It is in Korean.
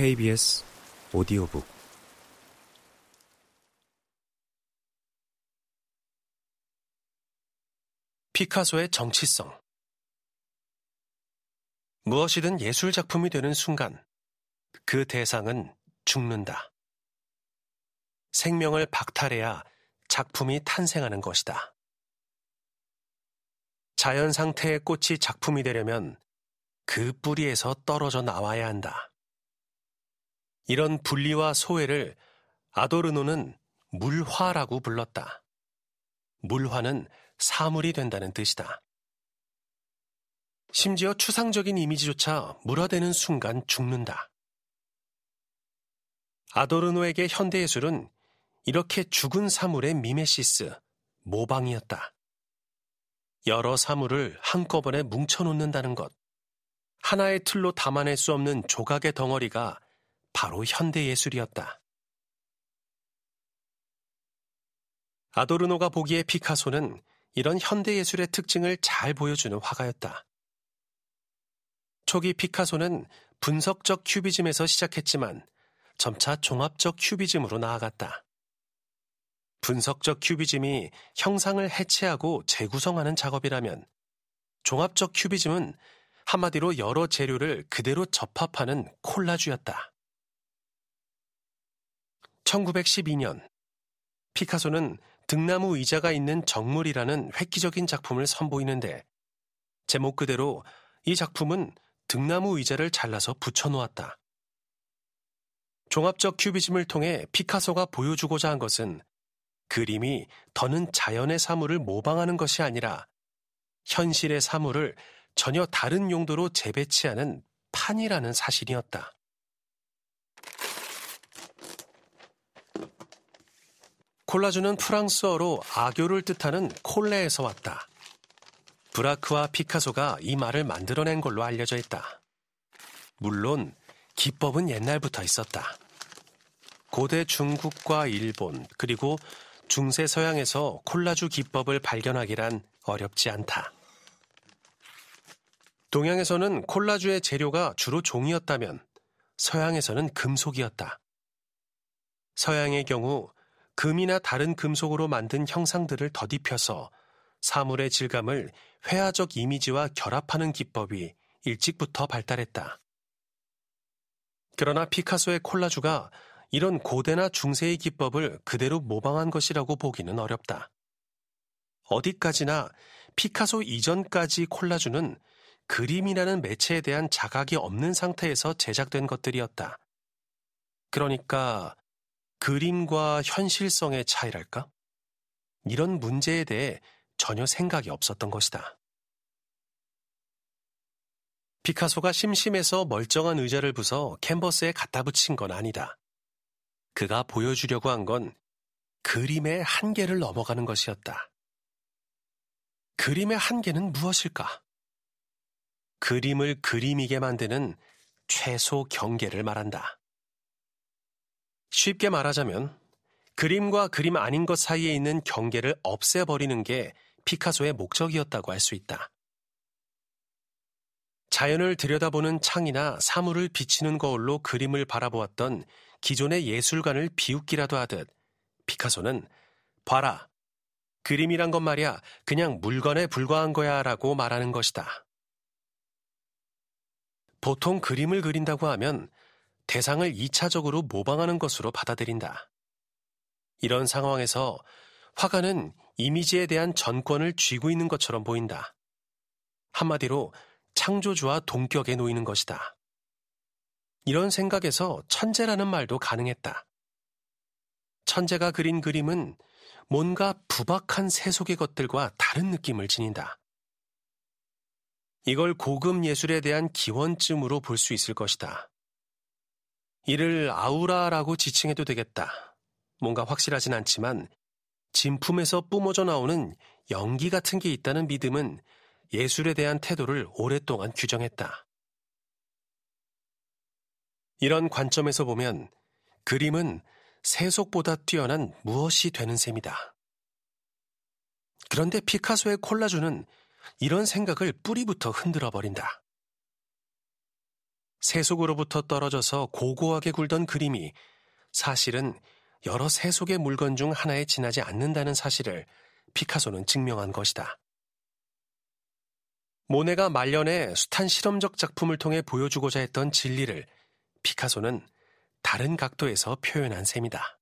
KBS 오디오북 피카소의 정치성 무엇이든 예술 작품이 되는 순간 그 대상은 죽는다. 생명을 박탈해야 작품이 탄생하는 것이다. 자연 상태의 꽃이 작품이 되려면 그 뿌리에서 떨어져 나와야 한다. 이런 분리와 소외를 아도르노는 물화라고 불렀다. 물화는 사물이 된다는 뜻이다. 심지어 추상적인 이미지조차 물화되는 순간 죽는다. 아도르노에게 현대예술은 이렇게 죽은 사물의 미메시스, 모방이었다. 여러 사물을 한꺼번에 뭉쳐놓는다는 것. 하나의 틀로 담아낼 수 없는 조각의 덩어리가 바로 현대예술이었다. 아도르노가 보기에 피카소는 이런 현대예술의 특징을 잘 보여주는 화가였다. 초기 피카소는 분석적 큐비즘에서 시작했지만 점차 종합적 큐비즘으로 나아갔다. 분석적 큐비즘이 형상을 해체하고 재구성하는 작업이라면 종합적 큐비즘은 한마디로 여러 재료를 그대로 접합하는 콜라주였다. 1912년 피카소는 등나무 의자가 있는 정물이라는 획기적인 작품을 선보이는데 제목 그대로 이 작품은 등나무 의자를 잘라서 붙여놓았다. 종합적 큐비즘을 통해 피카소가 보여주고자 한 것은 그림이 더는 자연의 사물을 모방하는 것이 아니라 현실의 사물을 전혀 다른 용도로 재배치하는 판이라는 사실이었다. 콜라주는 프랑스어로 악교를 뜻하는 콜레에서 왔다. 브라크와 피카소가 이 말을 만들어낸 걸로 알려져 있다. 물론 기법은 옛날부터 있었다. 고대 중국과 일본 그리고 중세 서양에서 콜라주 기법을 발견하기란 어렵지 않다. 동양에서는 콜라주의 재료가 주로 종이었다면 서양에서는 금속이었다. 서양의 경우 금이나 다른 금속으로 만든 형상들을 덧입혀서 사물의 질감을 회화적 이미지와 결합하는 기법이 일찍부터 발달했다. 그러나 피카소의 콜라주가 이런 고대나 중세의 기법을 그대로 모방한 것이라고 보기는 어렵다. 어디까지나 피카소 이전까지 콜라주는 그림이라는 매체에 대한 자각이 없는 상태에서 제작된 것들이었다. 그러니까 그림과 현실성의 차이랄까? 이런 문제에 대해 전혀 생각이 없었던 것이다. 피카소가 심심해서 멀쩡한 의자를 부숴 캔버스에 갖다 붙인 건 아니다. 그가 보여주려고 한 건 그림의 한계를 넘어가는 것이었다. 그림의 한계는 무엇일까? 그림을 그림이게 만드는 최소 경계를 말한다. 쉽게 말하자면 그림과 그림 아닌 것 사이에 있는 경계를 없애버리는 게 피카소의 목적이었다고 할 수 있다. 자연을 들여다보는 창이나 사물을 비치는 거울로 그림을 바라보았던 기존의 예술관을 비웃기라도 하듯 피카소는 봐라. 그림이란 건 말이야 그냥 물건에 불과한 거야 라고 말하는 것이다. 보통 그림을 그린다고 하면 대상을 2차적으로 모방하는 것으로 받아들인다. 이런 상황에서 화가는 이미지에 대한 전권을 쥐고 있는 것처럼 보인다. 한마디로 창조주와 동격에 놓이는 것이다. 이런 생각에서 천재라는 말도 가능했다. 천재가 그린 그림은 뭔가 부박한 세속의 것들과 다른 느낌을 지닌다. 이걸 고급 예술에 대한 기원쯤으로 볼 수 있을 것이다. 이를 아우라라고 지칭해도 되겠다. 뭔가 확실하진 않지만 진품에서 뿜어져 나오는 연기 같은 게 있다는 믿음은 예술에 대한 태도를 오랫동안 규정했다. 이런 관점에서 보면 그림은 세속보다 뛰어난 무엇이 되는 셈이다. 그런데 피카소의 콜라주는 이런 생각을 뿌리부터 흔들어 버린다. 세속으로부터 떨어져서 고고하게 굴던 그림이 사실은 여러 세속의 물건 중 하나에 지나지 않는다는 사실을 피카소는 증명한 것이다. 모네가 말년에 숱한 실험적 작품을 통해 보여주고자 했던 진리를 피카소는 다른 각도에서 표현한 셈이다.